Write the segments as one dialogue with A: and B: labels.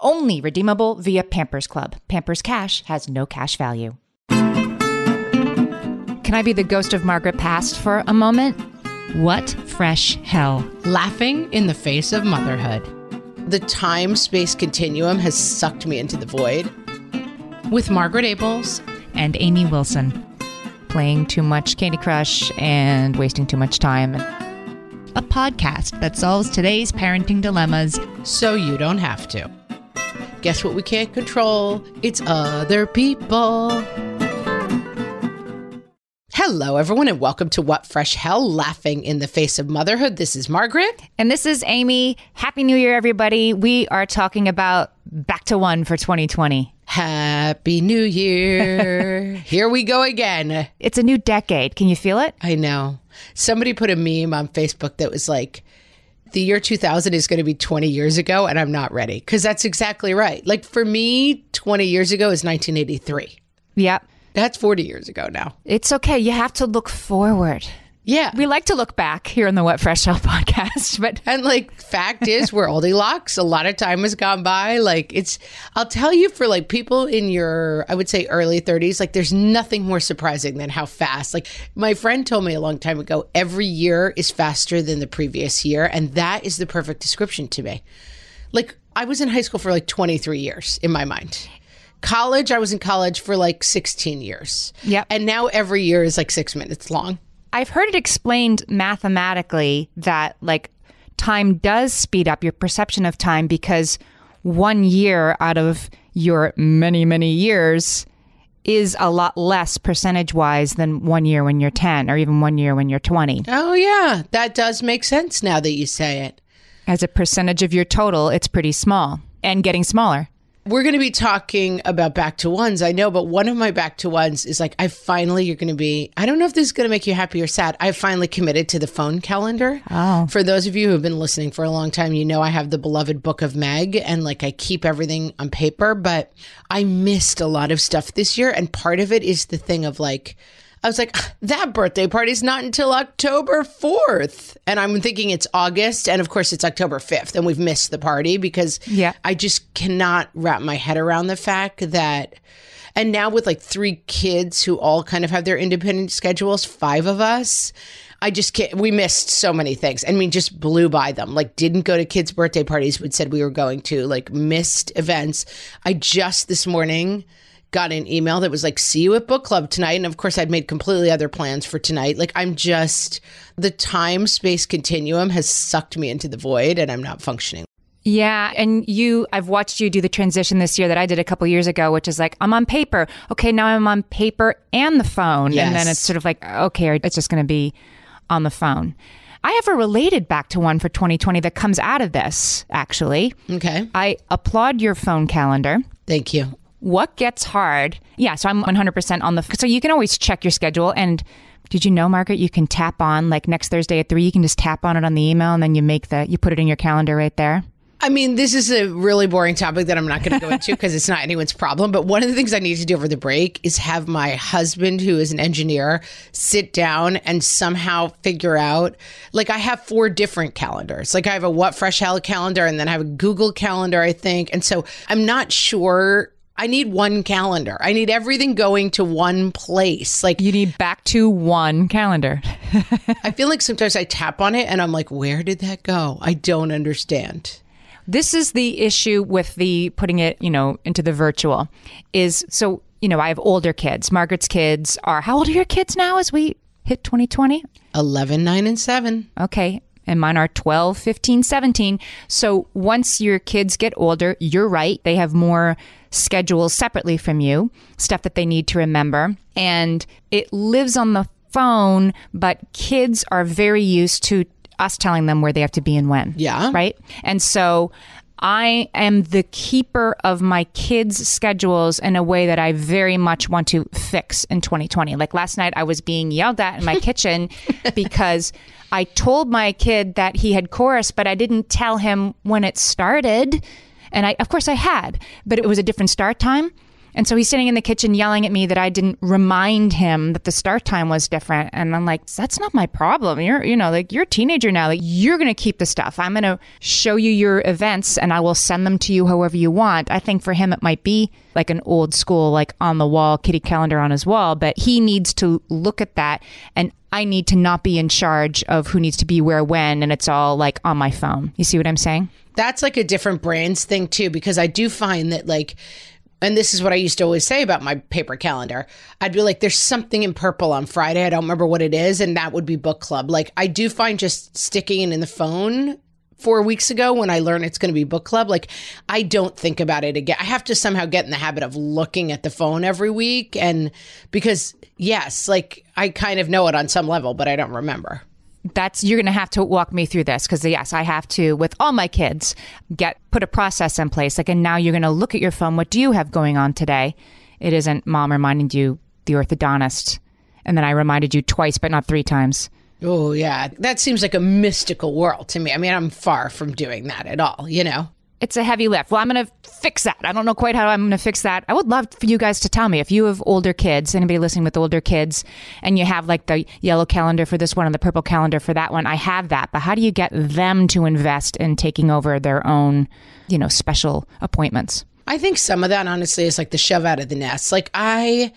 A: Only redeemable via Pampers Club. Pampers Cash has no cash value. Can I be the ghost of Margaret Past for a moment? What fresh hell?
B: Laughing in the face of motherhood. The time space continuum has sucked me into the void. With Margaret Ables
A: and Amy Wilson. Playing too much Candy Crush and wasting too much time.
C: A podcast that solves today's parenting dilemmas
B: so you don't have to. Guess what we can't control? It's other people. Hello, everyone, and welcome to What Fresh Hell Laughing in the Face of Motherhood. This is Margaret.
A: And this is Amy. Happy New Year, everybody. We are talking about back to one for 2020.
B: Happy New Year. Here we go again.
A: It's a new decade. Can you feel it?
B: I know. Somebody put a meme on Facebook that was like, the year 2000 is going to be 20 years ago, and I'm not ready. Because that's exactly right. Like for me, 20 years ago is 1983.
A: Yep.
B: That's 40 years ago now.
A: It's okay. You have to look forward.
B: Yeah.
A: We like to look back here on the What Fresh Hell podcast, but
B: and like fact is we're oldie locks. A lot of time has gone by. Like it's I'll tell you for like people in your I would say early 30s, like there's nothing more surprising than how fast. Like my friend told me a long time ago, every year is faster than the previous year, and that is the perfect description to me. Like I was in high school for like 23 years in my mind. College, I was in college for like 16 years.
A: Yep.
B: And now every year is like 6 minutes long.
A: I've heard it explained mathematically that like time does speed up your perception of time because one year out of your many, many years is a lot less percentage wise than one year when you're 10 or even one year when you're 20.
B: Oh, yeah. That does make sense now that you say it.
A: As a percentage of your total, it's pretty small and getting smaller.
B: We're going to be talking about back to ones, I know, but one of my back to ones is like, I finally, you're going to be, I don't know if this is going to make you happy or sad. I finally committed to the phone calendar.
A: Oh.
B: For those of you who have been listening for a long time, you know I have the beloved book of Meg and like I keep everything on paper, but I missed a lot of stuff this year. And part of it is the thing of like, I was like, that birthday party's not until October 4th. And I'm thinking it's August. And of course, it's October 5th. And we've missed the party because
A: Yeah.
B: I just cannot wrap my head around the fact that. And now with like three kids who all kind of have their independent schedules, five of us, I just can't. We missed so many things. I mean, just blew by them. Like, didn't go to kids' birthday parties, but said we were going to. Like, missed events. I just this morning got an email that was like, see you at book club tonight. And of course, I'd made completely other plans for tonight. Like, I'm just, the time space continuum has sucked me into the void and I'm not functioning.
A: Yeah, and you I've watched you do the transition this year that I did a couple years ago, which is like I'm on paper. Okay, now I'm on paper and the phone. And then it's sort of like okay, it's just going to be on the phone. I have a related back to one for 2020 that comes out of this, actually.
B: Okay.
A: I applaud your phone calendar.
B: Thank you.
A: What gets hard? Yeah, so I'm 100% on the so you can always check your schedule and did you know, Margaret, you can tap on like next Thursday at 3, you can just tap on it on the email and then you make the you put it in your calendar right there.
B: I mean, this is a really boring topic that I'm not going to go into because it's not anyone's problem. But one of the things I need to do over the break is have my husband, who is an engineer, sit down and somehow figure out. Like, I have four different calendars. Like, I have a What Fresh Hell calendar, and then I have a Google calendar, I think. And so I'm not sure I need one calendar. I need everything going to one place. Like
A: You need back to one calendar.
B: I feel like sometimes I tap on it and I'm like, where did that go? I don't understand.
A: this is the issue with the putting it, you know, into the virtual is so, you know, I have older kids. Margaret's kids are how old are your kids now as we hit 2020?
B: 11, 9, and 7.
A: Okay. And mine are 12, 15, 17. So once your kids get older, you're right. They have more schedules separately from you, stuff that they need to remember. And it lives on the phone, but kids are very used to us telling them where they have to be and when.
B: Yeah.
A: Right. And so I am the keeper of my kids' schedules in a way that I very much want to fix in 2020. Like last night, I was being yelled at in my kitchen because I told my kid that he had chorus, but I didn't tell him when it started. And I, of course, I had, but it was a different start time. And so he's sitting in the kitchen yelling at me that I didn't remind him that the start time was different. And I'm like, that's not my problem. You're, you know, like you're a teenager now. Like you're going to keep the stuff. I'm going to show you your events and I will send them to you however you want. I think for him, it might be like an old school, like on the wall, kitty calendar on his wall, but he needs to look at that. And I need to not be in charge of who needs to be where when. And it's all like on my phone. You see what I'm saying?
B: That's like a different brands thing too, because I do find that like, and this is what I used to always say about my paper calendar. I'd be like, there's something in purple on Friday. I don't remember what it is. And that would be book club. Like, I do find just sticking it in the phone four weeks ago when I learned it's going to be book club, like, I don't think about it again. I have to somehow get in the habit of looking at the phone every week. And because, yes, like, I kind of know it on some level, but I don't remember.
A: That's you're going to have to walk me through this because yes i have to with all my kids get put a process in place like and now you're going to look at your phone what do you have going on today it isn't mom reminding you the orthodontist and then i reminded you twice but not three times
B: Oh, yeah. That seems like a mystical world to me. I mean, I'm far from doing that at all, you know?
A: It's a heavy lift. Well, I'm going to fix that. I don't know quite how I'm going to fix that. I would love for you guys to tell me if you have older kids, anybody listening with older kids, and you have like the yellow calendar for this one and the purple calendar for that one. I have that, but how do you get them to invest in taking over their own, you know, special appointments?
B: I think some of that, honestly, is like the shove out of the nest. Like, I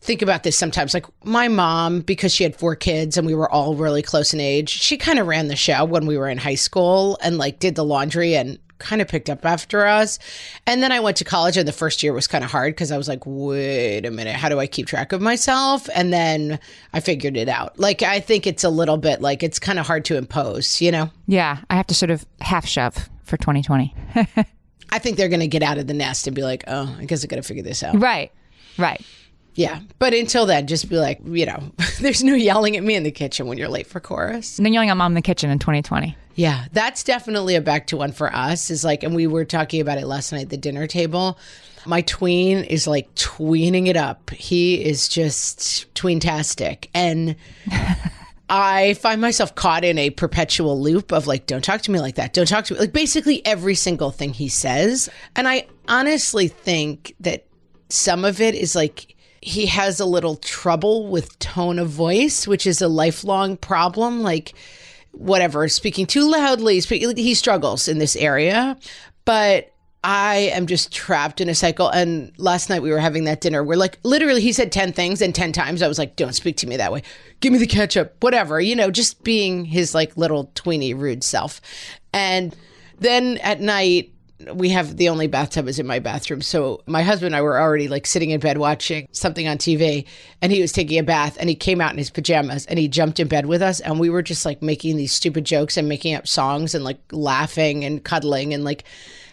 B: think about this sometimes. Like, my mom, because she had four kids and we were all really close in age, she kind of ran the show when we were in high school and like did the laundry and kind of picked up after us. And then I went to college and the first year was kind of hard because I was like, wait a minute, how do I keep track of myself? And then I figured it out. Like, I think it's a little bit like it's kind of hard to impose, you know?
A: Yeah, I have to sort of half shove for 2020.
B: I think they're going to get out of the nest and be like, oh, I guess I got to figure this out.
A: right, right.
B: Yeah. But until then, just be like, you know, there's no yelling at me in the kitchen when you're late for chorus.
A: And then yelling at mom in the kitchen in 2020.
B: Yeah. That's definitely a back to one for us is like, and we were talking about it last night at the dinner table. My tween is like tweening it up. He is just tweentastic. And I find myself caught in a perpetual loop of like, don't talk to me like that. Don't talk to me. Like basically every single thing he says. And I honestly think that some of it is like he has a little trouble with tone of voice, which is a lifelong problem. Like, whatever, speaking too loudly, he struggles in this area. But I am just trapped in a cycle. And last night we were having that dinner where, like, literally he said 10 things, and 10 times I was like, don't speak to me that way. Give me the ketchup, whatever, you know, just being his like little tweeny rude self. And then at night, we have the only bathtub is in my bathroom. So my husband and I were already like sitting in bed watching something on TV and he was taking a bath and he came out in his pajamas and he jumped in bed with us and we were just like making these stupid jokes and making up songs and like laughing and cuddling and like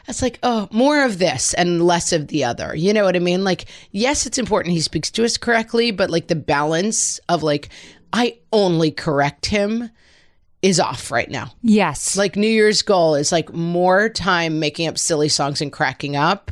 B: it's like, oh, more of this and less of the other. You know what I mean? Like, yes, it's important he speaks to us correctly, but like the balance of like, I only correct him is off right now.
A: Yes.
B: Like New Year's goal is like more time making up silly songs and cracking up.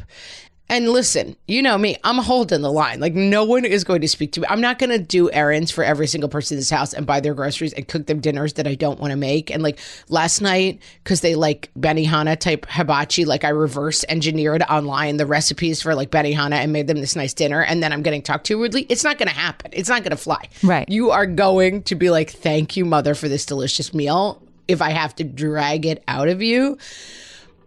B: And listen, you know me, I'm holding the line. Like no one is going to speak to me. I'm not going to do errands for every single person in this house and buy their groceries and cook them dinners that I don't want to make. And like last night, because they like Benihana type hibachi, like I reverse engineered online the recipes for like Benihana and made them this nice dinner. And then I'm getting talked to rudely. It's not going to happen. It's not going to fly.
A: Right.
B: You are going to be like, thank you, mother, for this delicious meal if I have to drag it out of you.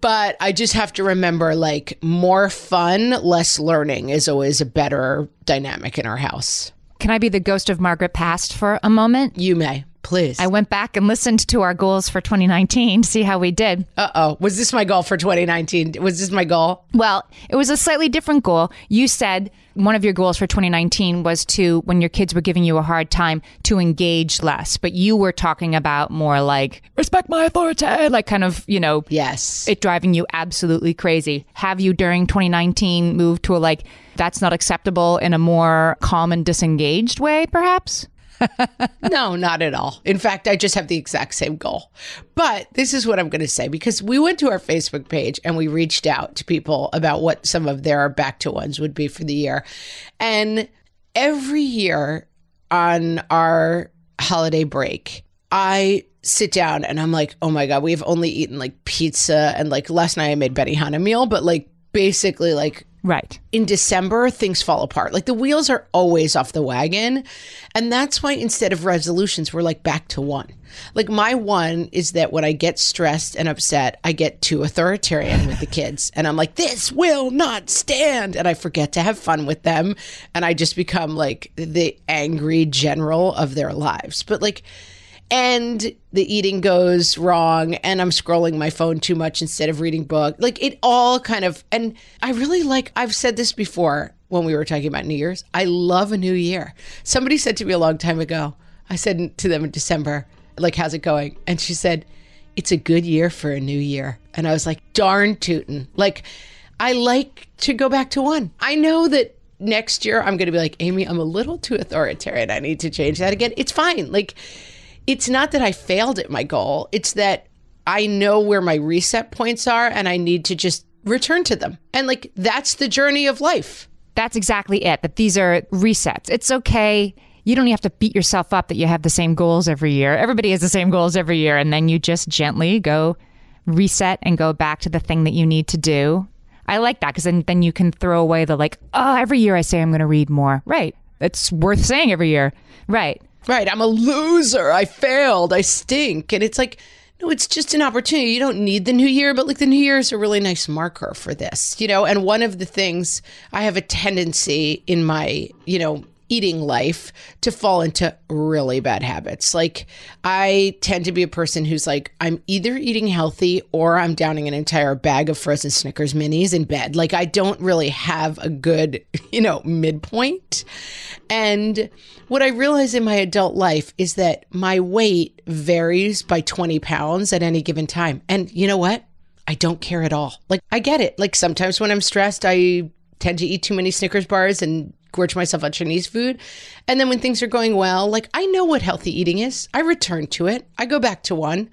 B: But I just have to remember like more fun, less learning is always a better dynamic in our house.
A: Can I be the ghost of Margaret Past for a moment?
B: You may, please.
A: I went back and listened to our goals for 2019 to see how we did.
B: Uh oh. Was this my goal for 2019? Was this my goal?
A: Well, it was a slightly different goal. You said one of your goals for 2019 was to, when your kids were giving you a hard time, to engage less. But you were talking about more like, respect my authority, like kind of, you know,
B: Yes.
A: it driving you absolutely crazy. Have you during 2019 moved to a like, that's not acceptable in a more calm and disengaged way, perhaps?
B: no, not at all. In fact, I just have the exact same goal. But this is what I'm going to say because we went to our Facebook page and we reached out to people about what some of their back to ones would be for the year. And every year on our holiday break, I sit down and I'm like, oh my God, we've only eaten like pizza and like last night I made Benihana meal, but like basically like
A: Right.
B: in December, things fall apart. Like the wheels are always off the wagon. And that's why instead of resolutions, we're like back to one. Like my one is that when I get stressed and upset, I get too authoritarian with the kids. And I'm like, this will not stand. And I forget to have fun with them. And I just become like the angry general of their lives. But like, and the eating goes wrong and i'm scrolling my phone too much instead of reading book. Like it all kind of and i really like i've said this before when we were talking about new year's i love a new year. Somebody said to me a long time ago i said to them in december like how's it going? And she said it's a good year for a new year. And i was like darn tootin' like i like to go back to one. I know that next year i'm going to be like amy i'm a little too authoritarian. I need to change that again. It's fine. Like it's not that I failed at my goal. It's that I know where my reset points are and I need to just return to them. And like that's the journey of life.
A: That's exactly it. That these are resets. It's okay. You don't have to beat yourself up that you have the same goals every year. Everybody has the same goals every year. And then you just gently go reset and go back to the thing that you need to do. I like that because then, then you can throw away the like, oh, every year I say I'm going to read more. Right. It's worth saying every year. Right.
B: Right. I'm a loser. I failed. I stink. And it's like, no, it's just an opportunity. You don't need the new year, but like the new year is a really nice marker for this, you know? And one of the things I have a tendency in my, you know, eating life to fall into really bad habits. Like I tend to be a person who's like I'm either eating healthy or I'm downing an entire bag of frozen Snickers minis in bed. Like I don't really have a good, you know, midpoint. And what I realize in my adult life is that my weight varies by 20 pounds at any given time. And you know what? I don't care at all. Like I get it. Like sometimes when I'm stressed, I tend to eat too many Snickers bars and gorge myself on Chinese food. And then when things are going well, like I know what healthy eating is. I return to it. I go back to one.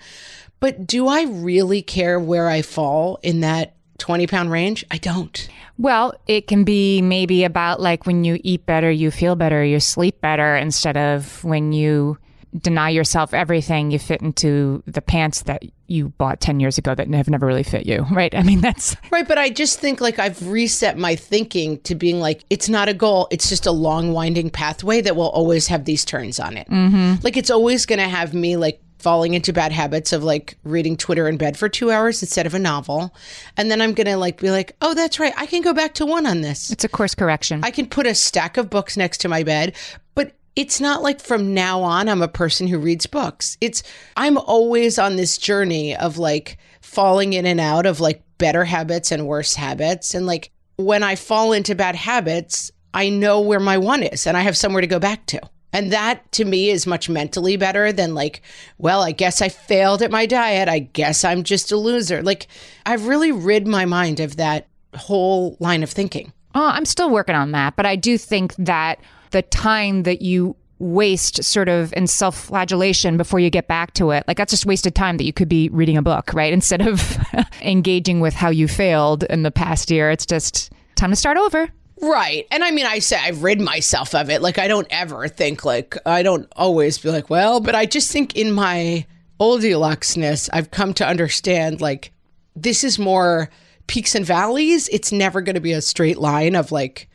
B: But do I really care where I fall in that 20 pound range? I don't.
A: Well, it can be maybe about like when you eat better, you feel better, you sleep better, instead of when you deny yourself everything, you fit into the pants that you bought 10 years ago that have never really fit you, right? I mean, that's
B: Right, but I just think like I've reset my thinking to being like, it's not a goal. It's just a long, winding pathway that will always have these turns on it. Mm-hmm. Like it's always going to have me like falling into bad habits of like reading Twitter in bed for two hours instead of a novel. And then I'm going to like be like, oh, that's right. I can go back to one on this.
A: it's a course correction.
B: I can put a stack of books next to my bed, but it's not like from now on I'm a person who reads books. It's I'm always on this journey of like falling in and out of like better habits and worse habits and like when I fall into bad habits, I know where my one is and I have somewhere to go back to. And that to me is much mentally better than like, well, I guess I failed at my diet. I guess I'm just a loser. Like I've really rid my mind of that whole line of thinking.
A: Oh, I'm still working on that, but I do think that the time that you waste sort of in self-flagellation before you get back to it, like that's just wasted time that you could be reading a book, right? Instead of engaging with how you failed in the past year, it's just time to start over.
B: Right. And I mean, I say I've rid myself of it. Like, I don't ever think, like, I don't always be like, well, but I just think in my Oldiluxness, I've come to understand, like, this is more peaks and valleys. It's never going to be a straight line of, like,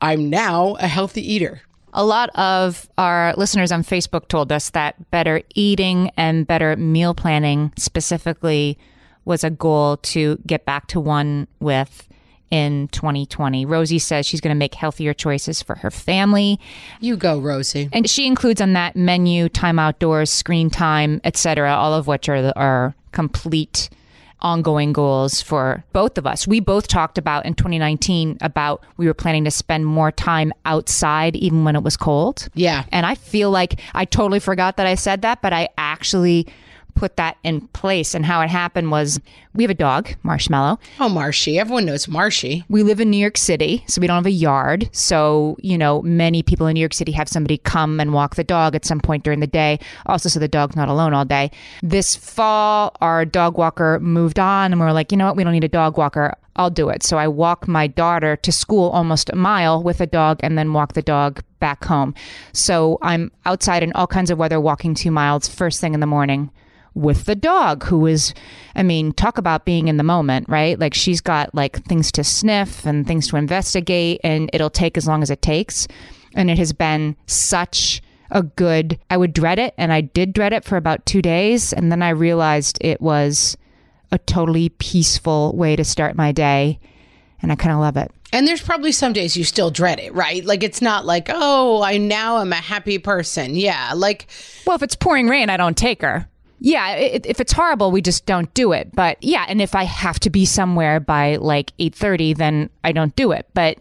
B: I'm now a healthy eater.
A: A lot of our listeners on Facebook told us that better eating and better meal planning specifically was a goal to get back to one with in 2020. Rosie says she's going to make healthier choices for her family.
B: You go, Rosie.
A: And she includes on that menu, time outdoors, screen time, etc., all of which are the, are complete ongoing goals for both of us. We both talked about in 2019 about we were planning to spend more time outside even when it was cold.
B: Yeah.
A: And I feel like I totally forgot that I said that, but I actually put that in place. And how it happened was we have a dog, Marshmallow.
B: Oh, Marshy. Everyone knows Marshy.
A: We live in New York City, so we don't have a yard. So, you know, many people in New York City have somebody come and walk the dog at some point during the day, also so the dog's not alone all day. This fall, our dog walker moved on, and we were like, you know what, we don't need a dog walker. I'll do it. So I walk my daughter to school almost a mile with a dog and then walk the dog back home. So I'm outside in all kinds of weather walking two miles first thing in the morning with the dog who is i mean talk about being in the moment right like she's got like things to sniff and things to investigate and it'll take as long as it takes and it has been such a good i would dread it and i did dread it for about two days and then i realized it was a totally peaceful way to start my day and i kind of love it
B: And there's probably some days you still dread it, right? Like it's not like, oh, I now am a happy person. Yeah. Like,
A: Well, if it's pouring rain, I don't take her. Yeah, i if it's horrible, we just don't do it. But yeah, and if I have to be somewhere by like 8:30, then I don't do it. But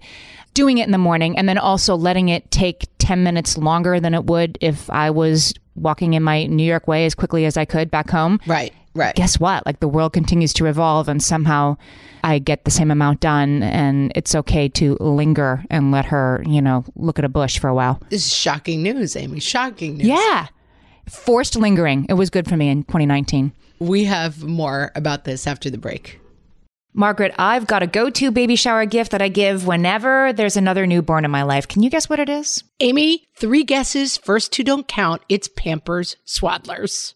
A: doing it in the morning and then also letting it take 10 minutes longer than it would if I was walking in my New York way as quickly as I could back home.
B: right, right.
A: Guess what? Like the world continues to revolve and somehow I get the same amount done and it's okay to linger and let her, you know, look at a bush for a while.
B: This is shocking news, Amy. Shocking news.
A: Yeah. Forced lingering. It was good for me in 2019.
B: We have more about this after the break.
A: Margaret, I've got a go to baby shower gift that I give whenever there's another newborn in my life. Can you guess what it is?
B: Amy, three guesses. First two don't count. It's Pampers Swaddlers.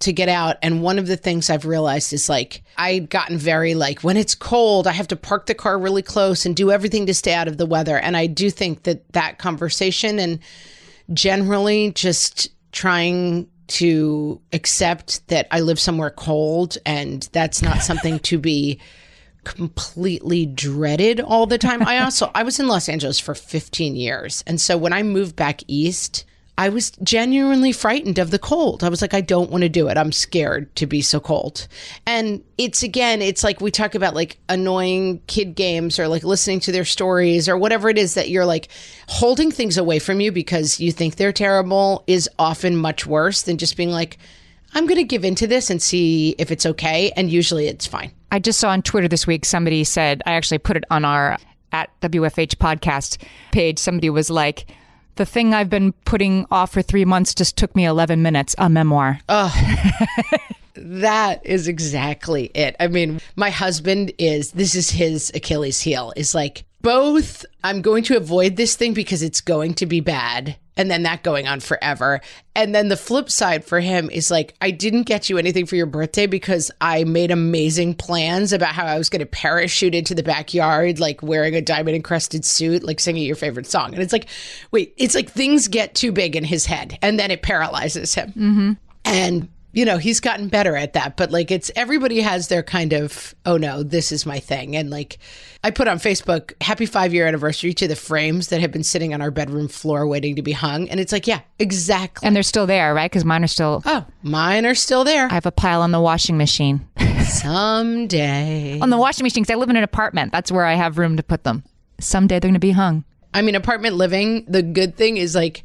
B: to get out. And one of the things I've realized is like, I'd gotten very like, when it's cold, I have to park the car really close and do everything to stay out of the weather. And I do think that that conversation and generally just trying to accept that I live somewhere cold and that's not something to be completely dreaded all the time. I also I was in Los Angeles for 15 years. And so when I moved back east, I was genuinely frightened of the cold. I was like, I don't want to do it. I'm scared to be so cold. And it's again, it's like we talk about like annoying kid games or like listening to their stories or whatever it is that you're like holding things away from you because you think they're terrible is often much worse than just being like, I'm going to give into this and see if it's okay. And usually it's fine.
A: I just saw on Twitter this week somebody said, I actually put it on our at WFH podcast page. Somebody was like, the thing I've been putting off for three months just took me 11 minutes, a memoir. Oh.
B: that is exactly it. I mean, my husband is, this is his Achilles heel, is like, both, I'm going to avoid this thing because it's going to be bad. And then that going on forever. And then the flip side for him is like, I didn't get you anything for your birthday because I made amazing plans about how I was going to parachute into the backyard, like wearing a diamond encrusted suit, like singing your favorite song. And it's like, wait, it's like things get too big in his head and then it paralyzes him. Mm-hmm. And you know, he's gotten better at that, but like it's everybody has their kind of, oh no, this is my thing. And like I put on Facebook, happy five year anniversary to the frames that have been sitting on our bedroom floor waiting to be hung. And it's like, yeah, exactly.
A: And they're still there, right? Because mine are still,
B: oh, mine are still there.
A: I have a pile on the washing machine.
B: Someday.
A: on the washing machine, because I live in an apartment. That's where I have room to put them. Someday they're going to be hung.
B: I mean, apartment living, the good thing is like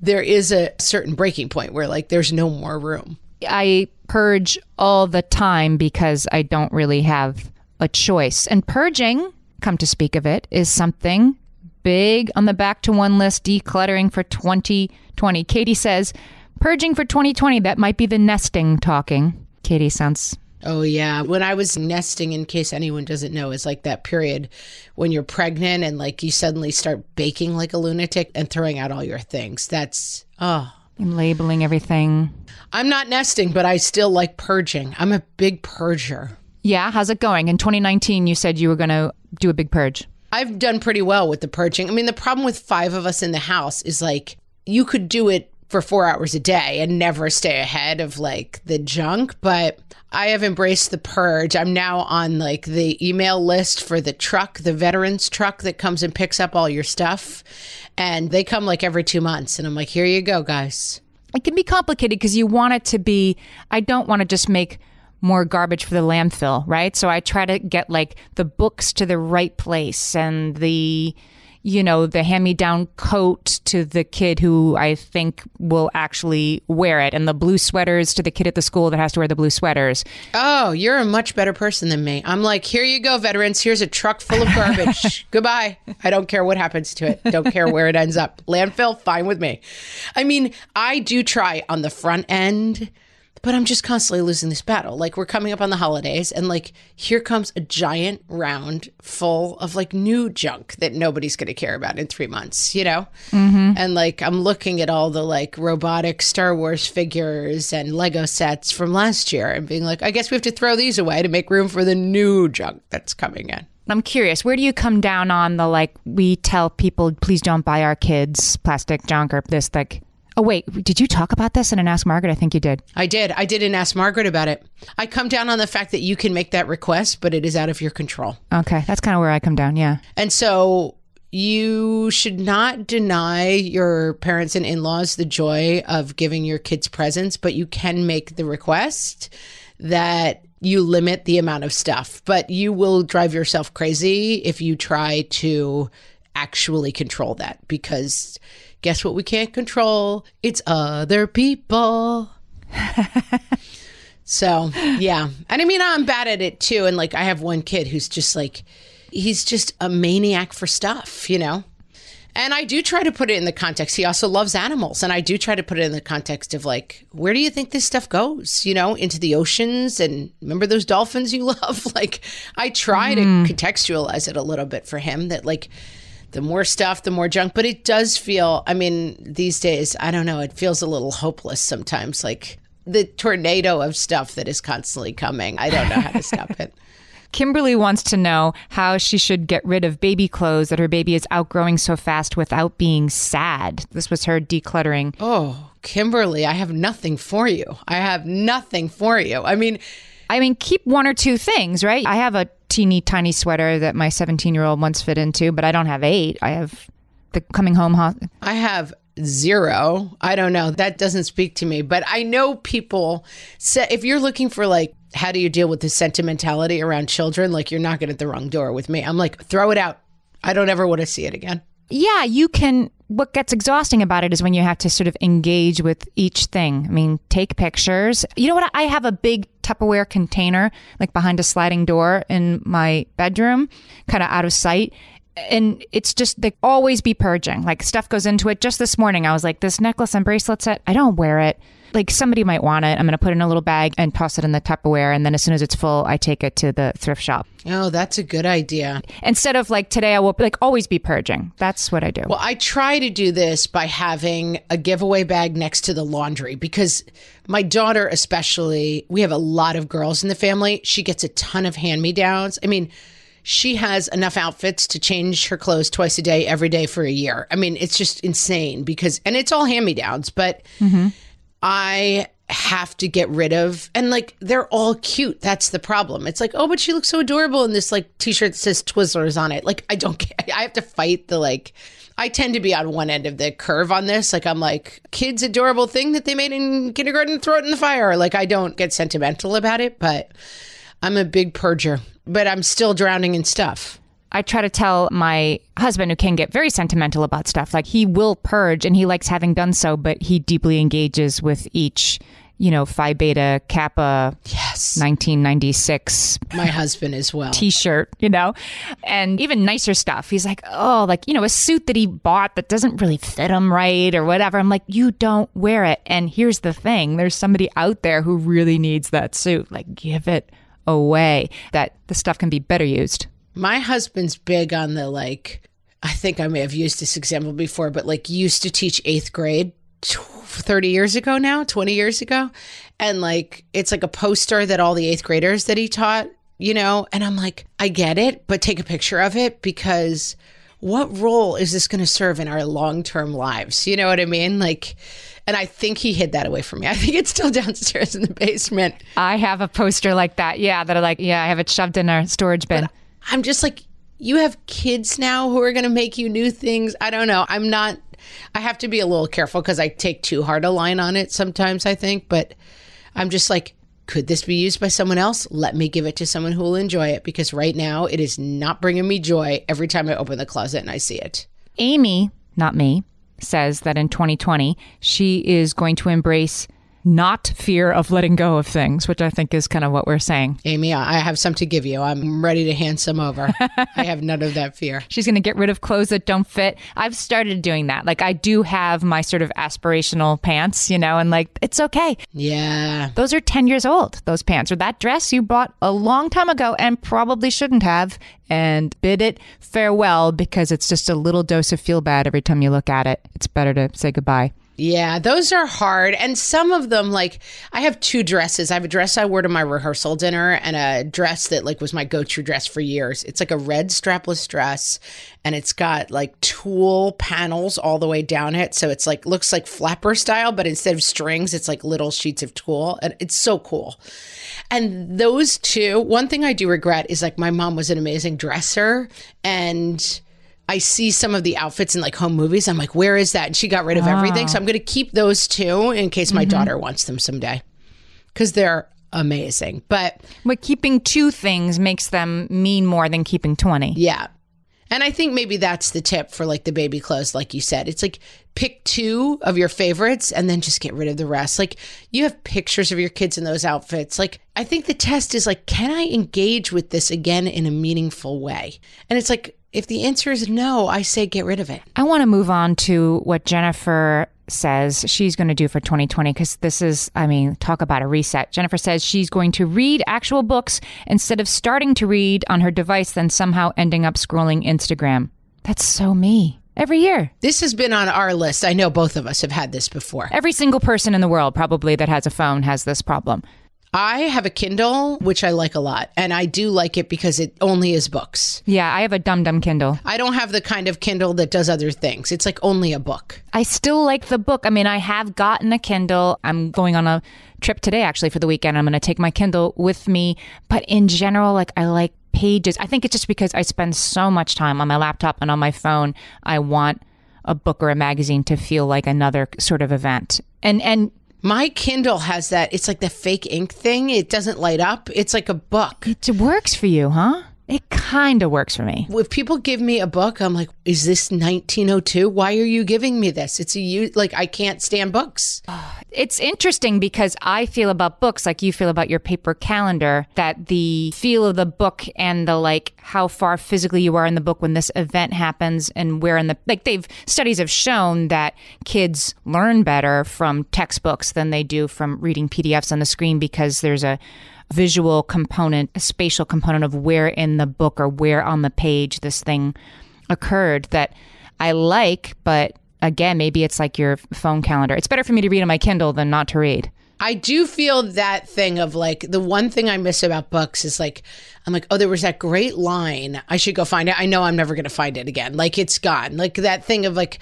B: there is a certain breaking point where like there's no more room.
A: I purge all the time because I don't really have a choice. And purging, come to speak of it, is something big on the back to one list decluttering for 2020. Katie says, purging for 2020, that might be the nesting talking. Katie sounds.
B: Oh, yeah. When I was nesting, in case anyone doesn't know, is like that period when you're pregnant and like you suddenly start baking like a lunatic and throwing out all your things. That's, oh,
A: I'm labeling everything.
B: I'm not nesting, but I still like purging. I'm a big purger.
A: Yeah, how's it going? In 2019, you said you were going to do a big purge.
B: I've done pretty well with the purging. I mean, the problem with five of us in the house is like you could do it for four hours a day and never stay ahead of like the junk, but I have embraced the purge. I'm now on like the email list for the truck, the veterans truck that comes and picks up all your stuff. And they come like every two months. And I'm like, here you go, guys.
A: It can be complicated because you want it to be, I don't want to just make more garbage for the landfill, right? So I try to get like the books to the right place and the you know, the hand me down coat to the kid who I think will actually wear it, and the blue sweaters to the kid at the school that has to wear the blue sweaters.
B: Oh, you're a much better person than me. I'm like, here you go, veterans. Here's a truck full of garbage. Goodbye. I don't care what happens to it. Don't care where it ends up. Landfill, fine with me. I mean, I do try on the front end but I'm just constantly losing this battle. Like we're coming up on the holidays and like here comes a giant round full of like new junk that nobody's going to care about in 3 months, you know? Mm-hmm. And like I'm looking at all the like robotic Star Wars figures and Lego sets from last year and being like I guess we have to throw these away to make room for the new junk that's coming in.
A: I'm curious, where do you come down on the like we tell people please don't buy our kids plastic junk or this like Oh, wait, did you talk about this in an Ask Margaret? I think you did.
B: I did. I did an Ask Margaret about it. I come down on the fact that you can make that request, but it is out of your control.
A: Okay, that's kind of where I come down, yeah.
B: And so you should not deny your parents and in laws the joy of giving your kids presents, but you can make the request that you limit the amount of stuff. But you will drive yourself crazy if you try to actually control that because guess what we can't control? It's other people. so, yeah. And I mean, I'm bad at it too. And like, I have one kid who's just like, he's just a maniac for stuff, you know? And I do try to put it in the context. He also loves animals. And I do try to put it in the context of like, where do you think this stuff goes? You know, into the oceans and remember those dolphins you love? like, I try mm. to contextualize it a little bit for him that, like, the more stuff, the more junk. But it does feel, I mean, these days, I don't know, it feels a little hopeless sometimes. Like the tornado of stuff that is constantly coming. I don't know how to stop it.
A: Kimberly wants to know how she should get rid of baby clothes that her baby is outgrowing so fast without being sad. This was her decluttering.
B: Oh, Kimberly, I have nothing for you. I have nothing for you. I mean,
A: I mean, keep one or two things, right? I have a teeny tiny sweater that my 17 year old once fit into, but I don't have eight. I have the coming home. Ho-
B: I have zero. I don't know. That doesn't speak to me. But I know people say if you're looking for like, how do you deal with the sentimentality around children? Like, you're knocking at the wrong door with me. I'm like, throw it out. I don't ever want to see it again.
A: Yeah, you can. What gets exhausting about it is when you have to sort of engage with each thing. I mean, take pictures. You know what? I have a big Tupperware container like behind a sliding door in my bedroom, kind of out of sight and it's just they always be purging. Like stuff goes into it. Just this morning, I was like, this necklace and bracelet set, I don't wear it. Like somebody might want it. I'm going to put it in a little bag and toss it in the Tupperware. And then as soon as it's full, I take it to the thrift shop.
B: Oh, that's a good idea.
A: Instead of like today, I will like always be purging. That's what I do.
B: Well, I try to do this by having a giveaway bag next to the laundry because my daughter, especially, we have a lot of girls in the family. She gets a ton of hand me downs. I mean, she has enough outfits to change her clothes twice a day, every day for a year. I mean, it's just insane because, and it's all hand me downs, but mm-hmm. I have to get rid of, and like they're all cute. That's the problem. It's like, oh, but she looks so adorable in this like t shirt that says Twizzlers on it. Like, I don't care I have to fight the like, I tend to be on one end of the curve on this. Like I'm like, kids adorable thing that they made in kindergarten, throw it in the fire. Like I don't get sentimental about it, but I'm a big purger but I'm still drowning in stuff.
A: I try to tell my husband, who can get very sentimental about stuff, like he will purge and he likes having done so, but he deeply engages with each, you know, Phi Beta Kappa
B: yes.
A: 1996.
B: My husband as well.
A: T shirt, you know, and even nicer stuff. He's like, oh, like, you know, a suit that he bought that doesn't really fit him right or whatever. I'm like, you don't wear it. And here's the thing there's somebody out there who really needs that suit. Like, give it away, that the stuff can be better used.
B: My husband's big on the like, I think I may have used this example before, but like used to teach eighth grade 30 years ago now, 20 years ago. And like, it's like a poster that all the eighth graders that he taught, you know, and I'm like, I get it, but take a picture of it because what role is this going to serve in our long term lives? You know what I mean? Like, and I think he hid that away from me. I think it's still downstairs in the basement.
A: I have a poster like that. Yeah, that are like, yeah, I have it shoved in our storage bin. But
B: I'm just like, you have kids now who are going to make you new things. I don't know. I'm not, I have to be a little careful because I take too hard a line on it sometimes, I think. But I'm just like, could this be used by someone else? Let me give it to someone who will enjoy it because right now it is not bringing me joy every time I open the closet and I see it.
A: Amy, not me, says that in 2020, she is going to embrace not fear of letting go of things, which I think is kind of what we're saying.
B: Amy, I have some to give you. I'm ready to hand some over. I have none of that fear.
A: She's going to get rid of clothes that don't fit. I've started doing that. Like, I do have my sort of aspirational pants, you know, and like, it's okay.
B: Yeah.
A: Those are 10 years old, those pants, or that dress you bought a long time ago and probably shouldn't have, and bid it farewell because it's just a little dose of feel bad every time you look at it. It's better to say goodbye.
B: Yeah, those are hard. And some of them, like, I have two dresses. I have a dress I wore to my rehearsal dinner and a dress that, like, was my go to dress for years. It's like a red strapless dress and it's got like tulle panels all the way down it. So it's like, looks like flapper style, but instead of strings, it's like little sheets of tulle. And it's so cool. And those two, one thing I do regret is like, my mom was an amazing dresser and, I see some of the outfits in like home movies. I'm like, where is that? And she got rid of everything. So I'm going to keep those two in case my mm-hmm. daughter wants them someday because they're amazing. But
A: but keeping two things makes them mean more than keeping 20.
B: Yeah. And I think maybe that's the tip for like the baby clothes, like you said. It's like pick two of your favorites and then just get rid of the rest. Like you have pictures of your kids in those outfits. Like I think the test is like, can I engage with this again in a meaningful way? And it's like, if the answer is no, I say get rid of it.
A: I want to move on to what Jennifer says she's going to do for 2020 because this is, I mean, talk about a reset. Jennifer says she's going to read actual books instead of starting to read on her device, then somehow ending up scrolling Instagram. That's so me. Every year.
B: This has been on our list. I know both of us have had this before.
A: Every single person in the world, probably, that has a phone has this problem.
B: I have a Kindle, which I like a lot. And I do like it because it only is books.
A: Yeah, I have a Dum Dum Kindle.
B: I don't have the kind of Kindle that does other things. It's like only a book.
A: I still like the book. I mean, I have gotten a Kindle. I'm going on a trip today, actually, for the weekend. I'm going to take my Kindle with me. But in general, like, I like pages. I think it's just because I spend so much time on my laptop and on my phone. I want a book or a magazine to feel like another sort of event. And and
B: My Kindle has that. It's like the fake ink thing. It doesn't light up. It's like a book.
A: it works for you, huh? It kind of works for me.
B: If people give me a book, I'm like, is this 1902? Why are you giving me this? It's a you like I can't stand books.
A: It's interesting because I feel about books like you feel about your paper calendar that the feel of the book and the like how far physically you are in the book when this event happens and where in the like they've studies have shown that kids learn better from textbooks than they do from reading PDFs on the screen because there's a visual component, a spatial component of where in the book or where on the page this thing occurred that I like, but again, maybe it's like your phone calendar. It's better for me to read on my Kindle than not to read.
B: I do feel that thing of like the one thing I miss about books is like I'm like, oh, there was that great line. I should go find it. I know I'm never going to find it again. Like it's gone. Like that thing of like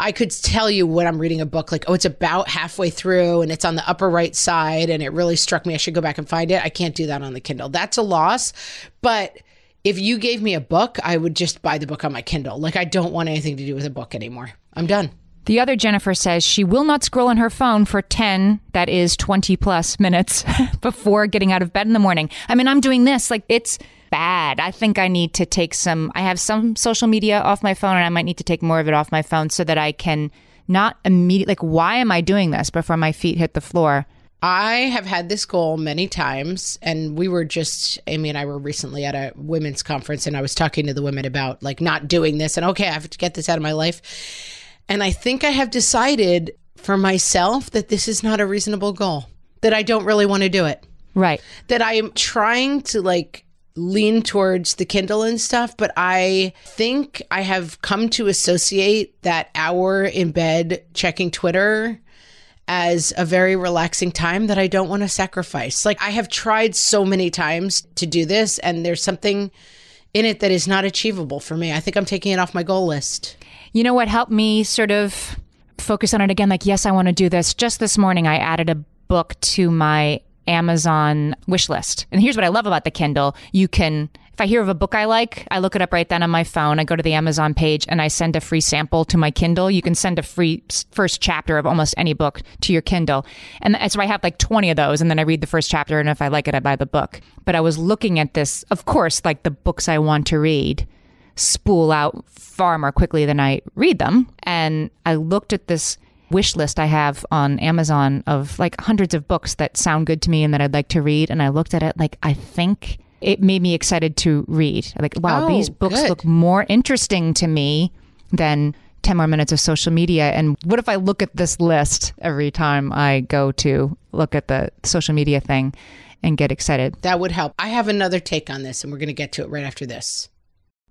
B: I could tell you when I'm reading a book, like, oh, it's about halfway through and it's on the upper right side and it really struck me. I should go back and find it. I can't do that on the Kindle. That's a loss. But if you gave me a book, I would just buy the book on my Kindle. Like, I don't want anything to do with a book anymore. I'm done.
A: The other Jennifer says she will not scroll on her phone for 10, that is 20 plus minutes before getting out of bed in the morning. I mean, I'm doing this. Like, it's bad. I think I need to take some, I have some social media off my phone and I might need to take more of it off my phone so that I can not immediately, like, why am I doing this before my feet hit the floor?
B: I have had this goal many times, and we were just, Amy and I were recently at a women's conference, and I was talking to the women about like not doing this, and okay, I have to get this out of my life. And I think I have decided for myself that this is not a reasonable goal, that I don't really want to do it,
A: Right.
B: that I am trying to like lean towards the Kindle and stuff, but I think I have come to associate that hour in bed checking Twitter as a very relaxing time that I don't want to sacrifice. Like I have tried so many times to do this and there's something in it that is not achievable for me. I think I'm taking it off my goal list.
A: You know what helped me sort of focus on it again? Like, yes, I want to do this. Just this morning, I added a book to my Amazon wish list. And here's what I love about the Kindle you can, if I hear of a book I like, I look it up right then on my phone. I go to the Amazon page and I send a free sample to my Kindle. You can send a free first chapter of almost any book to your Kindle. And so I have like 20 of those. And then I read the first chapter. And if I like it, I buy the book. But I was looking at this, of course, like the books I want to read spool out far more quickly than I read them. And I looked at this wish list I have on Amazon of like hundreds of books that sound good to me and that I'd like to read. And I looked at it like, I think it made me excited to read. Like, wow,
B: Oh,
A: these books
B: good.
A: look more interesting to me than 10 more minutes of social media. And what if I look at this list every time I go to look at the social media thing and get excited?
B: That would help. I have another take on this and we're going to get to it right after this.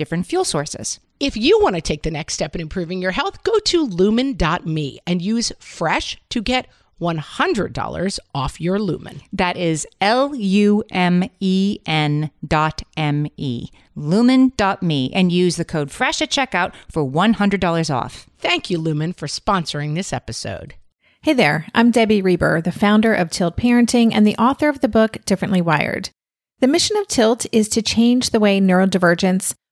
A: different fuel sources.
B: If you want to take the next step in improving your health, go to lumen.me and use fresh to get $100 off your lumen.
A: That is L U M E N dot M E. Lumen dot me and use the code FRESH at checkout for $100 off.
B: Thank you, Lumen, for sponsoring this episode.
D: Hey there, I'm Debbie Reber, the founder of Tilt Parenting and the author of the book Differently Wired. The mission of Tilt is to change the way neurodivergence,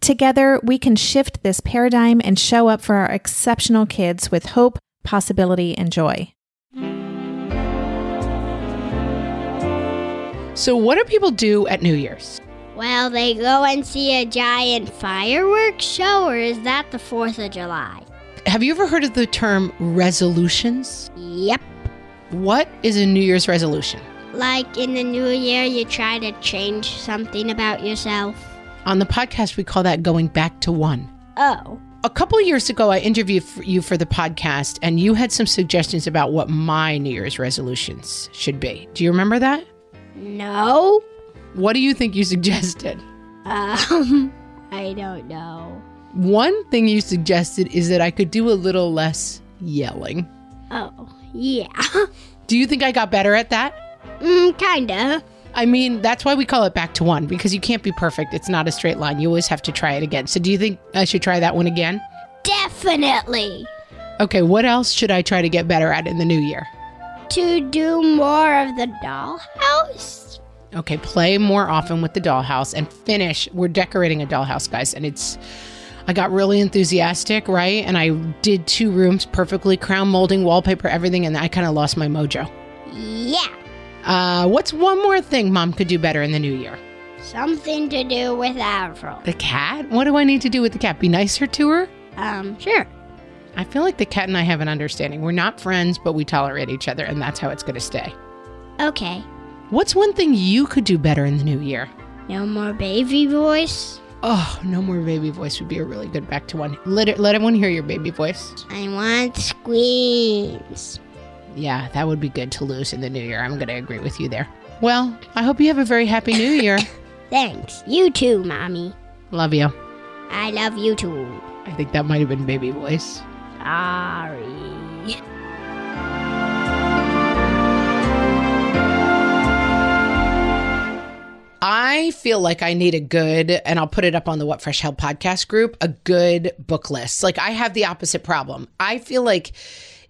D: Together, we can shift this paradigm and show up for our exceptional kids with hope, possibility, and joy.
B: So, what do people do at New Year's?
E: Well, they go and see a giant fireworks show, or is that the 4th of July?
B: Have you ever heard of the term resolutions?
E: Yep.
B: What is a New Year's resolution?
E: Like in the new year, you try to change something about yourself.
B: On the podcast, we call that going back to one.
E: Oh.
B: A couple of years ago, I interviewed you for the podcast, and you had some suggestions about what my New Year's resolutions should be. Do you remember that?
E: No?
B: What do you think you suggested?
E: Um, I don't know.
B: One thing you suggested is that I could do a little less yelling.
E: Oh, yeah.
B: Do you think I got better at that?
E: mm, kinda.
B: I mean, that's why we call it back to one because you can't be perfect. It's not a straight line. You always have to try it again. So, do you think I should try that one again?
E: Definitely.
B: Okay, what else should I try to get better at in the new year?
E: To do more of the dollhouse?
B: Okay, play more often with the dollhouse and finish. We're decorating a dollhouse, guys, and it's. I got really enthusiastic, right? And I did two rooms perfectly, crown molding, wallpaper, everything, and I kind of lost my mojo.
E: Yeah.
B: Uh, what's one more thing mom could do better in the new year?
E: Something to do with Avril.
B: The cat? What do I need to do with the cat? Be nicer to her?
E: Um, sure.
B: I feel like the cat and I have an understanding. We're not friends, but we tolerate each other, and that's how it's going to stay.
E: Okay.
B: What's one thing you could do better in the new year?
E: No more baby voice.
B: Oh, no more baby voice would be a really good back to one. Let, it, let everyone hear your baby voice.
E: I want squeams.
B: Yeah, that would be good to lose in the new year. I'm going to agree with you there. Well, I hope you have a very happy new year.
E: Thanks. You too, Mommy.
B: Love you.
E: I love you too.
B: I think that might have been baby voice.
E: Sorry.
B: I feel like I need a good, and I'll put it up on the What Fresh Hell podcast group, a good book list. Like I have the opposite problem. I feel like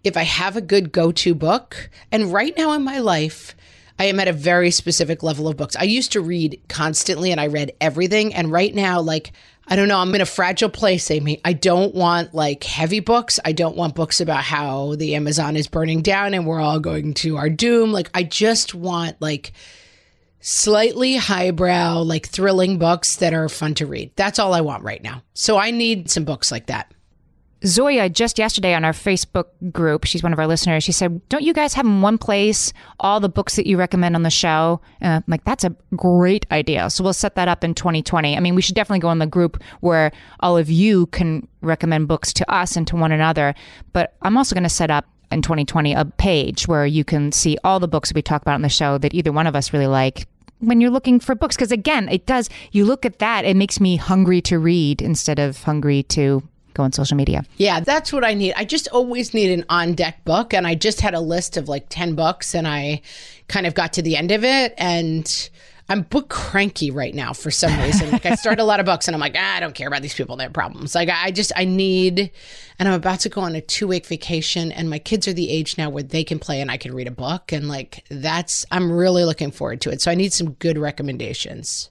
B: if I have a good go to book, and right now in my life, I am at a very specific level of books. I used to read constantly and I read everything. And right now, like, I don't know, I'm in a fragile place, Amy. I don't want like heavy books. I don't want books about how the Amazon is burning down and we're all going to our doom. Like, I just want like, slightly highbrow, like thrilling books that are fun to read. That's all I want right now. So I need some books like that.
A: Zoya just yesterday on our Facebook group, she's one of our listeners. She said, "Don't you guys have in one place all the books that you recommend on the show?" Uh, I'm like, "That's a great idea." So we'll set that up in 2020. I mean, we should definitely go in the group where all of you can recommend books to us and to one another. But I'm also going to set up in 2020 a page where you can see all the books we talk about on the show that either one of us really like when you're looking for books because again it does you look at that it makes me hungry to read instead of hungry to go on social media
B: Yeah, that's what I need. I just always need an on deck book. And I just had a list of like 10 books and I kind of got to the end of it. And I'm book cranky right now for some reason. Like I start a lot of books and I'm like, ah, I don't care about these people and their problems. Like I just, I need, and I'm about to go on a two week vacation and my kids are the age now where they can play and I can read a book. And like that's, I'm really looking forward to it. So I need some good recommendations.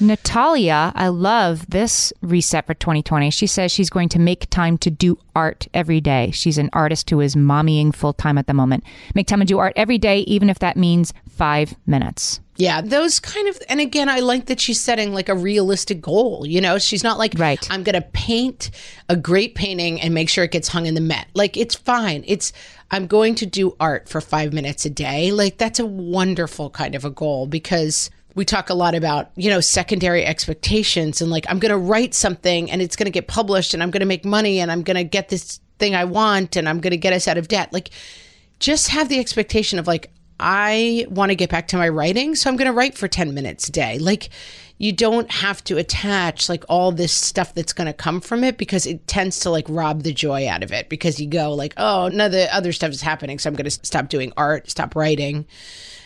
A: Natalia, I love this reset for 2020. She says she's going to make time to do art every day. She's an artist who is mommying full time at the moment. Make time to do art every day, even if that means five minutes.
B: Yeah, those kind of, and again, I like that she's setting like a realistic goal. You know, she's not like,
A: Right.
B: I'm going to paint a great painting and make sure it gets hung in the Met. Like, it's fine. It's, I'm going to do art for five minutes a day. Like, that's a wonderful kind of a goal because we talk a lot about, you know, secondary expectations and like, I'm going to write something and it's going to get published and I'm going to make money and I'm going to get this thing I want and I'm going to get us out of debt. Like, just have the expectation of like, I want to get back to my writing, so I'm going to write for 10 minutes a day. Like, you don't have to attach like all this stuff that's going to come from it because it tends to like rob the joy out of it because you go like, oh, of the other stuff is happening, so I'm going to stop doing art, stop writing.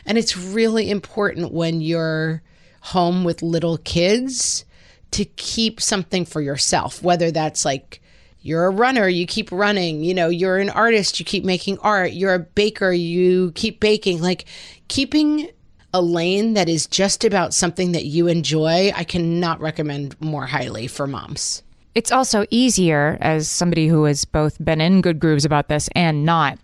B: And it's really important when you're home with little kids to keep something for yourself, whether that's like you're a runner, you keep running, you know, you're an artist, you keep making art, you're a baker, you keep baking. Like keeping a lane that is just about something that you enjoy, I cannot recommend more highly for moms.
A: It's also easier as somebody who has both been in good grooves about this and not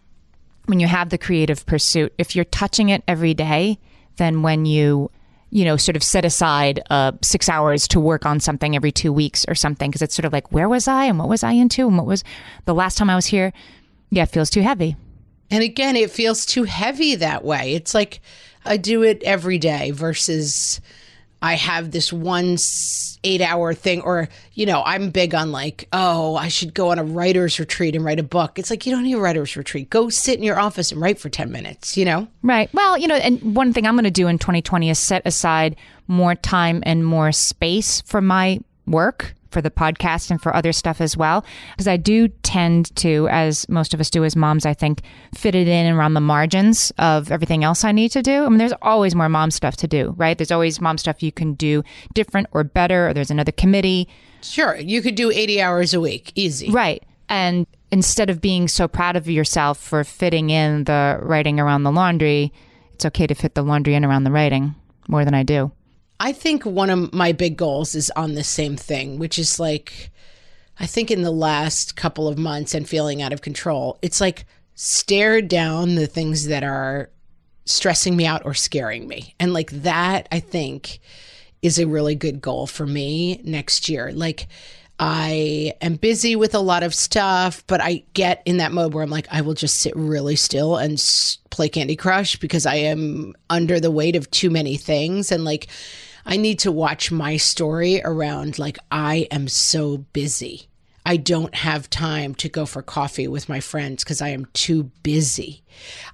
A: when you have the creative pursuit. If you're touching it every day, then when you you know, sort of set aside uh, six hours to work on something every two weeks or something. Cause it's sort of like, where was I and what was I into and what was the last time I was here? Yeah, it feels too heavy.
B: And again, it feels too heavy that way. It's like I do it every day versus I have this one eight hour thing, or, you know, I'm big on like, oh, I should go on a writer's retreat and write a book. It's like, you don't need a writer's retreat. Go sit in your office and write for 10 minutes, you know?
A: Right. Well, you know, and one thing I'm going to do in 2020 is set aside more time and more space for my work for the podcast and for other stuff as well. Because I do tend to, as most of us do as moms, I think, fit it in around the margins of everything else I need to do. I mean, there's always more mom stuff to do, right? There's always mom stuff you can do different or better, or there's another committee.
B: Sure. You could do 80 hours a week, easy.
A: Right. And instead of being so proud of yourself for fitting in the writing around the laundry, it's okay to fit the laundry in around the writing more than I do.
B: I think one of my big goals is on the same thing, which is like, I think in the last couple of months and feeling out of control, it's like stare down the things that are stressing me out or scaring me. And like that, I think is a really good goal for me next year. Like, I am busy with a lot of stuff, but I get in that mode where I'm like, I will just sit really still and play Candy Crush because I am under the weight of too many things. And like, I need to watch my story around like, I am so busy. I don't have time to go for coffee with my friends because I am too busy.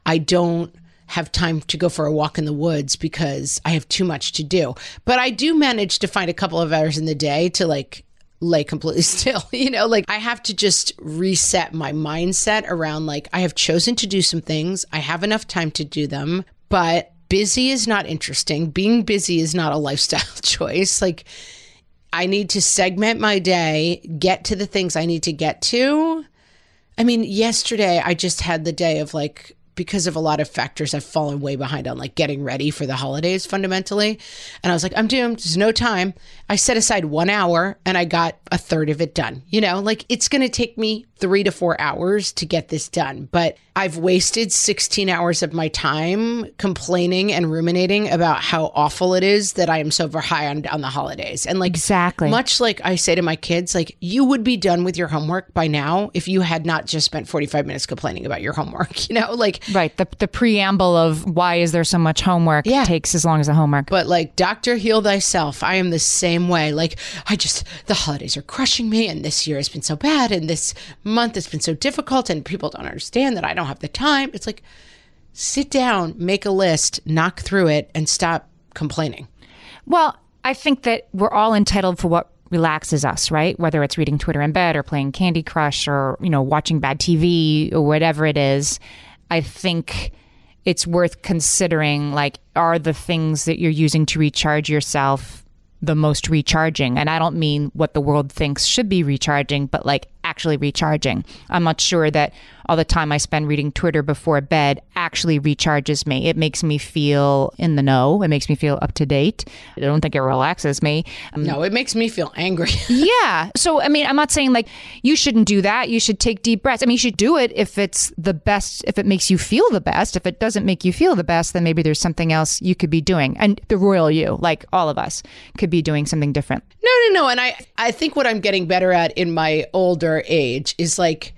B: I don't have time to go for a walk in the woods because I have too much to do. But I do manage to find a couple of hours in the day to like lay completely still. You know, like I have to just reset my mindset around like I have chosen to do some things. I have enough time to do them, but busy is not interesting. Being busy is not a lifestyle choice. Like, I need to segment my day, get to the things I need to get to. I mean, yesterday I just had the day of like, because of a lot of factors, I've fallen way behind on like getting ready for the holidays fundamentally. And I was like, I'm doomed. There's no time. I set aside one hour and I got a third of it done. You know, like it's going to take me three to four hours to get this done. But I've wasted 16 hours of my time complaining and ruminating about how awful it is that I am so high on, on the holidays. And like,
A: Exactly.
B: much like I say to my kids, like, you would be done with your homework by now if you had not just spent 45 minutes complaining about your homework, you know? Like,
A: Right. The, the preamble of why is there so much homework
B: Yeah.
A: takes as long as the homework.
B: But like, Doctor, heal thyself. I am the same way. Like, I just, the holidays are crushing me, and this year has been so bad, and this month has been so difficult, and people don't understand that I don't have the time. It's like, sit down, make a list, knock through it, and stop complaining.
A: Well, I think that we're all entitled for what relaxes us, right? Whether it's reading Twitter in bed or playing Candy Crush or, you know, watching bad TV or whatever it is. I think it's worth considering like are the things that you're using to recharge yourself the most recharging? And I don't mean what the world thinks should be recharging, but like actually recharging. I'm not sure that all the time I spend reading Twitter before bed actually recharges me. It makes me feel in the know. It makes me feel up to date. I don't think it relaxes me. Um,
B: No, it makes me feel angry.
A: yeah. So, I mean, I'm not saying like you shouldn't do that. You should take deep breaths. I mean, you should do it if it's the best, if it makes you feel the best. If it doesn't make you feel the best, then maybe there's something else you could be doing. And the royal you, like all of us, could be doing something different.
B: No, no, no. And I, I think what I'm getting better at in my older age is like,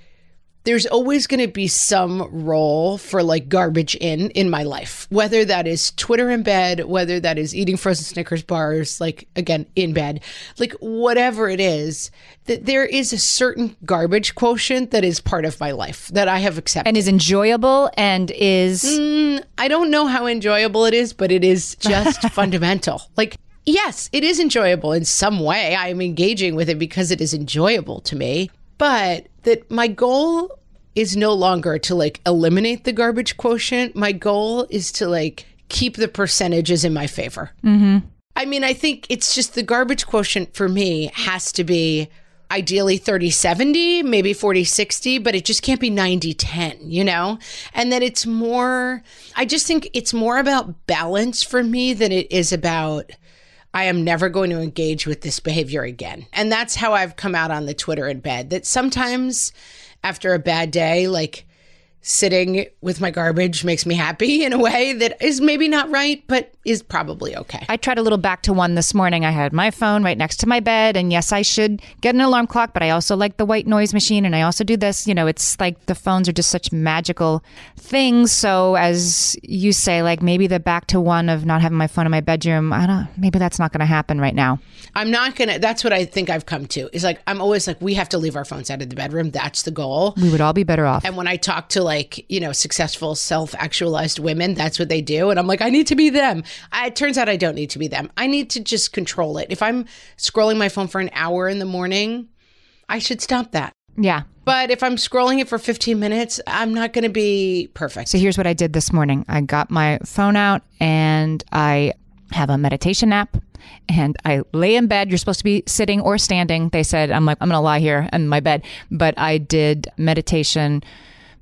B: there's always going to be some role for like garbage in in my life, whether that is Twitter in bed, whether that is eating frozen Snickers bars, like again in bed, like whatever it is, that there is a certain garbage quotient that is part of my life that I have accepted.
A: and is enjoyable and is mm,
B: I don't know how enjoyable it is, but it is just fundamental. Like, yes, it is enjoyable in some way. I'm engaging with it because it is enjoyable to me. But that my goal is no longer to like eliminate the garbage quotient. My goal is to like keep the percentages in my favor. Mm-hmm. I mean, I think it's just the garbage quotient for me has to be ideally 30 70, maybe 40 60, but it just can't be 90 10, you know? And that it's more, I just think it's more about balance for me than it is about. I am never going to engage with this behavior again. And that's how I've come out on the Twitter in bed that sometimes after a bad day, like sitting with my garbage makes me happy in a way that is maybe not right, but is probably okay.
A: I tried a little back to one this morning. I had my phone right next to my bed. And yes, I should get an alarm clock, but I also like the white noise machine. And I also do this. You know, it's like the phones are just such magical things. So, as you say, like maybe the back to one of not having my phone in my bedroom, I don't, maybe that's not going to happen right now.
B: I'm not gonna. That's what I think I've come to. Is like I'm always like we have to leave our phones out of the bedroom. That's the goal.
A: We would all be better off.
B: And when I talk to like you know successful self-actualized women, that's what they do. And I'm like, I need to be them. I, it turns out I don't need to be them. I need to just control it. If I'm scrolling my phone for an hour in the morning, I should stop that.
A: yeah.
B: But if I'm scrolling it for 15 minutes, I'm not going to be perfect.
A: So here's what I did this morning. I got my phone out and I have a meditation app and I lay in bed. You're supposed to be sitting or standing. They said, I'm like, I'm going to lie here in my bed. But I did meditation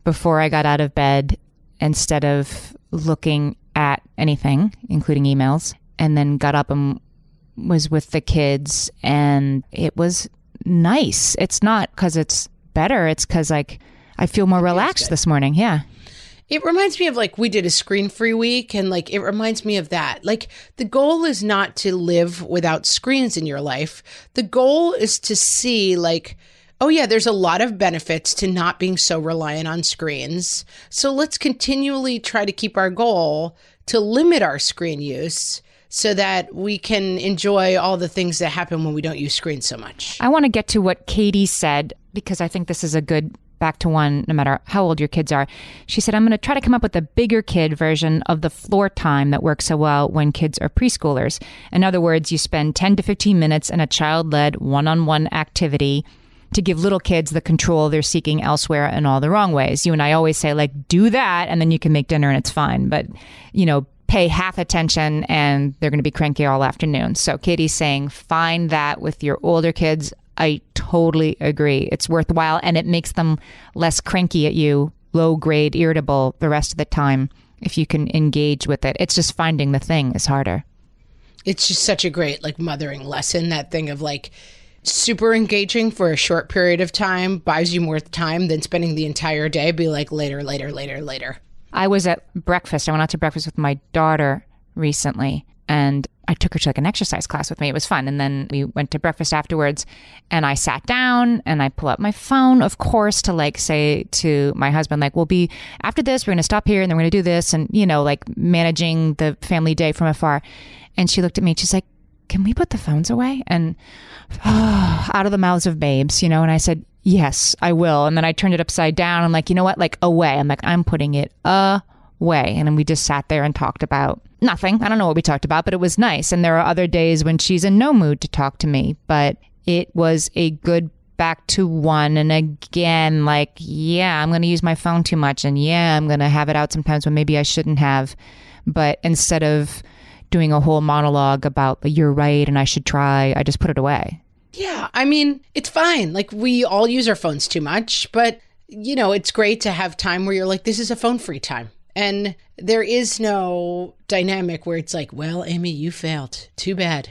A: before I got out of bed instead of looking at anything, including emails, and then got up and was with the kids and it was nice. It's not because it's better. It's because like I feel more relaxed this morning. Yeah.
B: It reminds me of like we did a screen free week and like it reminds me of that. Like the goal is not to live without screens in your life. The goal is to see like oh yeah, there's a lot of benefits to not being so reliant on screens. So let's continually try to keep our goal to limit our screen use so that we can enjoy all the things that happen when we don't use screens so much.
A: I want to get to what Katie said because I think this is a good back to one, no matter how old your kids are. She said, I'm going to try to come up with a bigger kid version of the floor time that works so well when kids are preschoolers. In other words, you spend 10 to 15 minutes in a child led one on one activity to give little kids the control they're seeking elsewhere in all the wrong ways. You and I always say, like, do that and then you can make dinner and it's fine. But, you know, pay half attention and they're going to be cranky all afternoon. So Katie's saying, find that with your older kids. I totally agree. It's worthwhile and it makes them less cranky at you, low grade, irritable the rest of the time if you can engage with it. It's just finding the thing is harder.
B: it's just such a great like mothering lesson that thing of like super engaging for a short period of time buys you more time than spending the entire day be like later later later later
A: I was at breakfast. I went out to breakfast with my daughter recently and I took her to like an exercise class with me. It was fun. And then we went to breakfast afterwards and I sat down and I pull up my phone, of course, to like say to my husband, like, we'll be after this, we're going to stop here and then we're going to do this. And, you know, like managing the family day from afar. And she looked at me she's like, can we put the phones away? And ah, out of the mouths of babes, you know, and I said, yes, I will. And then I turned it upside down. I'm like, you know what? Like away. I'm like, I'm putting it away. And then we just sat there and talked about nothing. I don't know what we talked about, but it was nice. And there are other days when she's in no mood to talk to me, but it was a good back to one. And again, like, yeah, I'm going to use my phone too much. And yeah, I'm going to have it out sometimes when maybe I shouldn't have. But instead of doing a whole monologue about you're right and I should try, I just put it away.
B: yeah i mean it's fine. Like we all use our phones too much but you know it's great to have time where you're like this is a phone free time. And there is no dynamic where it's like well amy you failed. Too bad.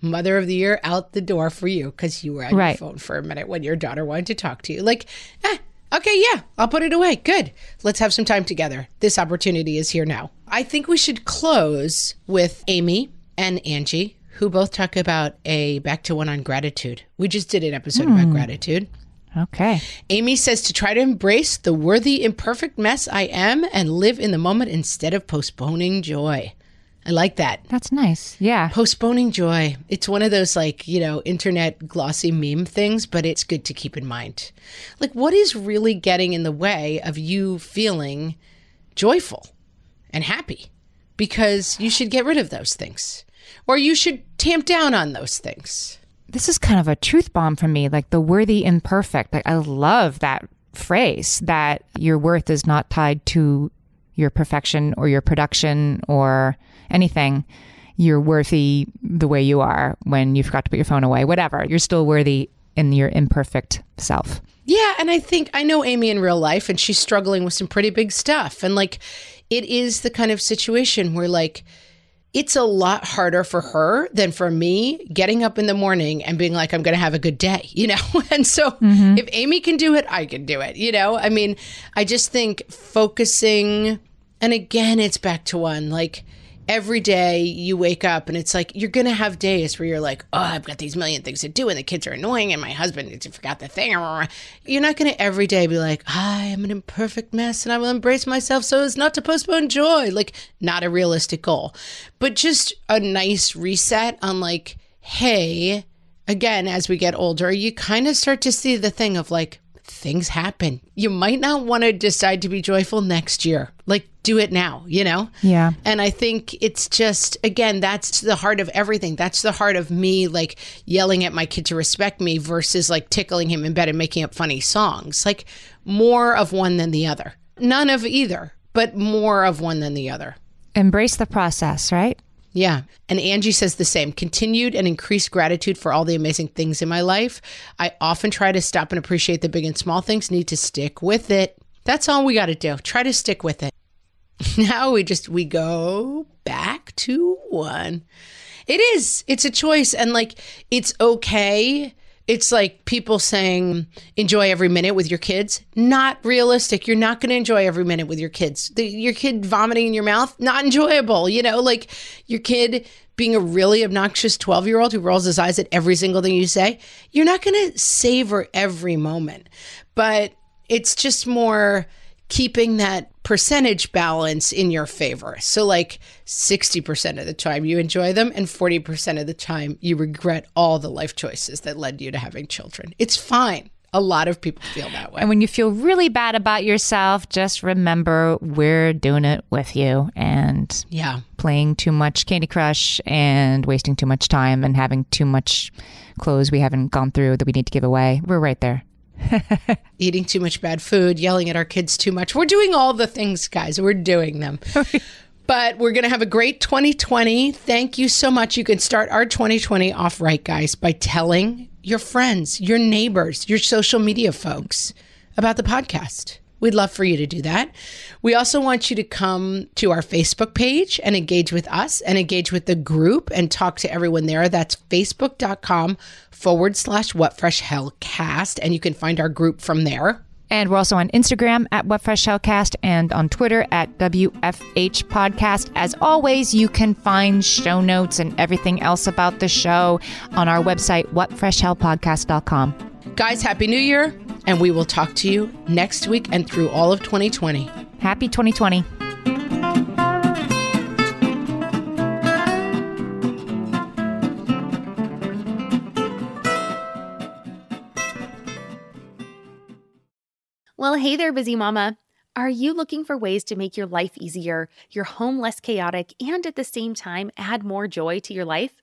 B: Mother of the year out the door for you because you were on
A: Right.
B: your phone for a minute when your daughter wanted to talk to you. Like eh, okay yeah i'll put it away. Good. Let's have some time together. This opportunity is here now. I think we should close with amy and angie who both talk about a back to one on gratitude. We just did an episode about hmm. gratitude.
A: Okay.
B: Amy says to try to embrace the worthy, imperfect mess I am and live in the moment instead of postponing joy. I like that.
A: That's nice. Yeah.
B: Postponing joy. It's one of those like, you know, internet glossy meme things, but it's good to keep in mind. Like, what is really getting in the way of you feeling joyful and happy? Because you should get rid of those things, or you should tamp down on those things.
A: This is kind of a truth bomb for me, like the worthy imperfect. Like, I love that phrase that your worth is not tied to your perfection or your production or anything. You're worthy the way you are when you forgot to put your phone away, whatever. You're still worthy in your imperfect self.
B: Yeah, and I think I know Amy in real life and she's struggling with some pretty big stuff. And like it is the kind of situation where like it's a lot harder for her than for me getting up in the morning and being like, I'm going to have a good day, you know? And so mm-hmm. if Amy can do it, I can do it, you know? I mean, I just think focusing, and again, it's back to one like, every day you wake up and it's like you're gonna have days where you're like, oh, I've got these million things to do and the kids are annoying and my husband forgot the thing. You're not gonna every day be like, I am an imperfect mess and I will embrace myself so as not to postpone joy. Like, not a realistic goal, but just a nice reset on like, hey, again, as we get older, you kind of start to see the thing of like, things happen. You might not want to decide to be joyful next year. Like, do it now, you know?
A: Yeah.
B: And I think it's just, again, that's the heart of everything. That's the heart of me, like yelling at my kid to respect me versus like tickling him in bed and making up funny songs. Like, more of one than the other. None of either, but more of one than the other.
A: Embrace the process, right?
B: Yeah. And Angie says the same continued and increased gratitude for all the amazing things in my life. I often try to stop and appreciate the big and small things, need to stick with it. That's all we got to do. Try to stick with it. Now we just we go back to one. It is. It's a choice and like it's okay it's like people saying enjoy every minute with your kids. Not realistic. You're not going to enjoy every minute with your kids. The, your kid vomiting in your mouth not enjoyable you know? Like your kid being a really obnoxious 12 year old who rolls his eyes at every single thing you say you're not going to savor every moment. But it's just more keeping that percentage balance in your favor. So, like 60% of the time you enjoy them, and 40% of the time you regret all the life choices that led you to having children. It's fine. A lot of people feel that way.
A: And when you feel really bad about yourself, just remember we're doing it with you and
B: yeah,
A: playing too much Candy Crush and wasting too much time and having too much clothes we haven't gone through that we need to give away. We're right there.
B: Eating too much bad food, yelling at our kids too much. We're doing all the things, guys. We're doing them. but we're going to have a great 2020. Thank you so much. You can start our 2020 off right, guys, by telling your friends, your neighbors, your social media folks about the podcast. We'd love for you to do that. We also want you to come to our Facebook page and engage with us and engage with the group and talk to everyone there. That's facebook.com forward slash what fresh hell cast. And you can find our group from there.
A: And we're also on Instagram at What Fresh Hellcast and on Twitter at WFH Podcast. As always, you can find show notes and everything else about the show on our website, whatfreshhellpodcast.com.
B: Guys, Happy New Year and we will talk to you next week and through all of 2020.
A: Happy 2020.
F: Well, hey there, busy mama. Are you looking for ways to make your life easier, your home less chaotic, and at the same time add more joy to your life?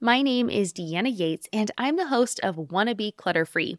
F: My name is Deanna Yates, and I'm the host of Wanna Be Clutter Free